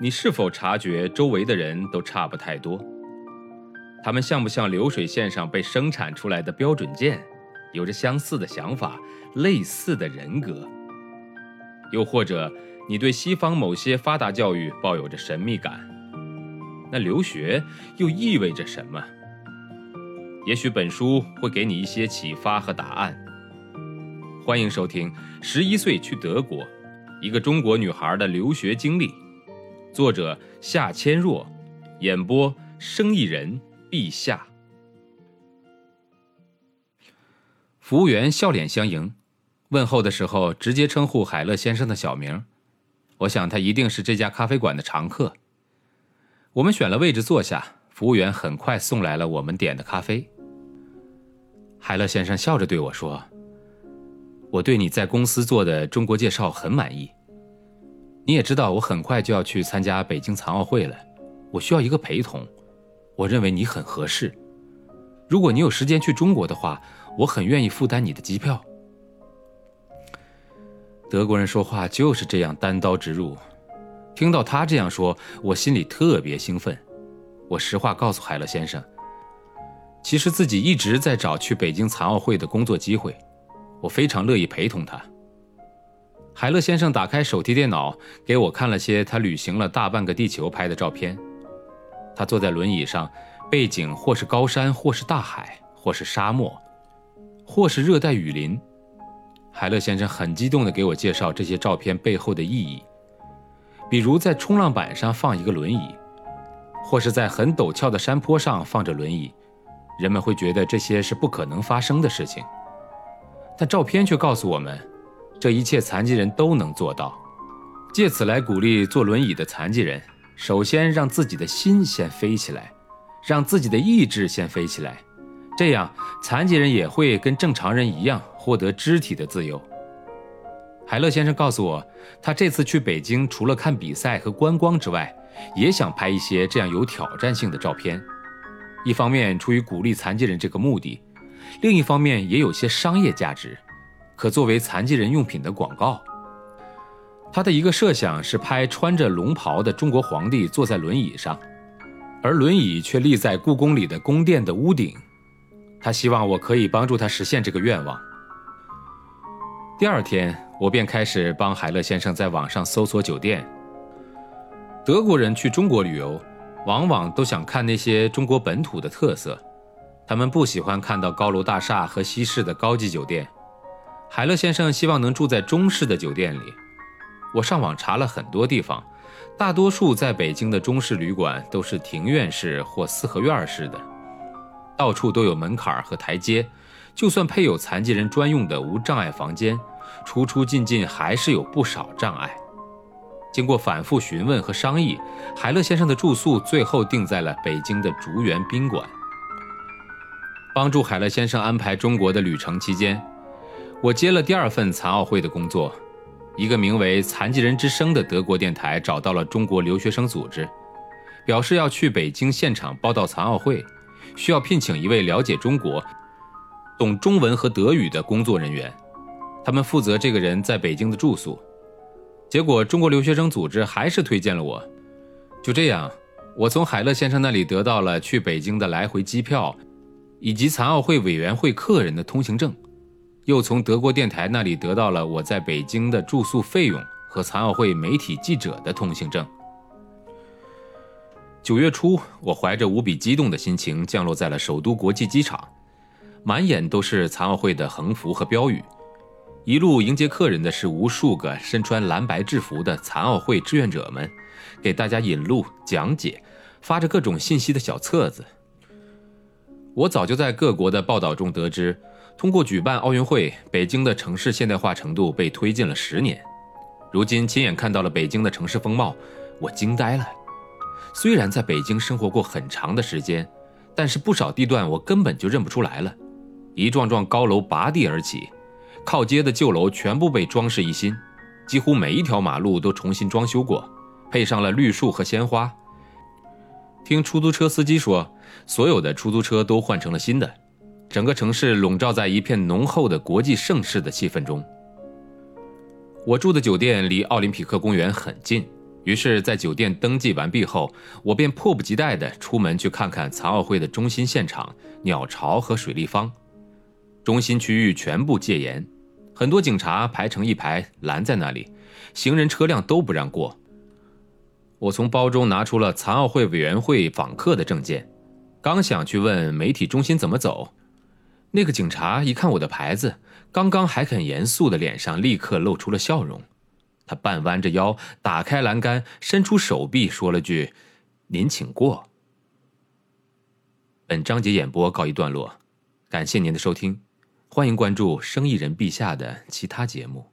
你是否察觉周围的人都差不太多？他们像不像流水线上被生产出来的标准件，有着相似的想法、类似的人格？又或者，你对西方某些发达教育抱有着神秘感？那留学又意味着什么？也许本书会给你一些启发和答案。欢迎收听《十一岁去德国》，一个中国女孩的留学经历。作者夏千若，演播生意人陛下。服务员笑脸相迎，问候的时候直接称呼海乐先生的小名。我想他一定是这家咖啡馆的常客。我们选了位置坐下，服务员很快送来了我们点的咖啡。海乐先生笑着对我说：“我对你在公司做的中国介绍很满意。”你也知道，我很快就要去参加北京残奥会了，我需要一个陪同。我认为你很合适。如果你有时间去中国的话，我很愿意负担你的机票。德国人说话就是这样单刀直入。听到他这样说，我心里特别兴奋。我实话告诉海乐先生，其实自己一直在找去北京残奥会的工作机会，我非常乐意陪同他。海勒先生打开手提电脑，给我看了些他旅行了大半个地球拍的照片。他坐在轮椅上，背景或是高山，或是大海，或是沙漠，或是热带雨林。海勒先生很激动地给我介绍这些照片背后的意义，比如在冲浪板上放一个轮椅，或是在很陡峭的山坡上放着轮椅，人们会觉得这些是不可能发生的事情，但照片却告诉我们。这一切残疾人都能做到，借此来鼓励坐轮椅的残疾人。首先，让自己的心先飞起来，让自己的意志先飞起来，这样残疾人也会跟正常人一样获得肢体的自由。海乐先生告诉我，他这次去北京除了看比赛和观光之外，也想拍一些这样有挑战性的照片。一方面出于鼓励残疾人这个目的，另一方面也有些商业价值。可作为残疾人用品的广告。他的一个设想是拍穿着龙袍的中国皇帝坐在轮椅上，而轮椅却立在故宫里的宫殿的屋顶。他希望我可以帮助他实现这个愿望。第二天，我便开始帮海乐先生在网上搜索酒店。德国人去中国旅游，往往都想看那些中国本土的特色，他们不喜欢看到高楼大厦和西式的高级酒店。海乐先生希望能住在中式的酒店里。我上网查了很多地方，大多数在北京的中式旅馆都是庭院式或四合院式的，到处都有门槛和台阶。就算配有残疾人专用的无障碍房间，出出进进还是有不少障碍。经过反复询问和商议，海乐先生的住宿最后定在了北京的竹园宾馆。帮助海乐先生安排中国的旅程期间。我接了第二份残奥会的工作，一个名为“残疾人之声”的德国电台找到了中国留学生组织，表示要去北京现场报道残奥会，需要聘请一位了解中国、懂中文和德语的工作人员，他们负责这个人在北京的住宿。结果中国留学生组织还是推荐了我，就这样，我从海乐先生那里得到了去北京的来回机票，以及残奥会委员会客人的通行证。又从德国电台那里得到了我在北京的住宿费用和残奥会媒体记者的通行证。九月初，我怀着无比激动的心情降落在了首都国际机场，满眼都是残奥会的横幅和标语。一路迎接客人的是无数个身穿蓝白制服的残奥会志愿者们，给大家引路、讲解，发着各种信息的小册子。我早就在各国的报道中得知。通过举办奥运会，北京的城市现代化程度被推进了十年。如今亲眼看到了北京的城市风貌，我惊呆了。虽然在北京生活过很长的时间，但是不少地段我根本就认不出来了。一幢幢高楼拔地而起，靠街的旧楼全部被装饰一新，几乎每一条马路都重新装修过，配上了绿树和鲜花。听出租车司机说，所有的出租车都换成了新的。整个城市笼罩在一片浓厚的国际盛事的气氛中。我住的酒店离奥林匹克公园很近，于是，在酒店登记完毕后，我便迫不及待地出门去看看残奥会的中心现场——鸟巢和水立方。中心区域全部戒严，很多警察排成一排拦在那里，行人车辆都不让过。我从包中拿出了残奥会委员会访客的证件，刚想去问媒体中心怎么走，那个警察一看我的牌子，刚刚还很严肃的脸上立刻露出了笑容。他半弯着腰，打开栏杆，伸出手臂，说了句：“您请过。”本章节演播告一段落，感谢您的收听，欢迎关注生意人陛下的其他节目。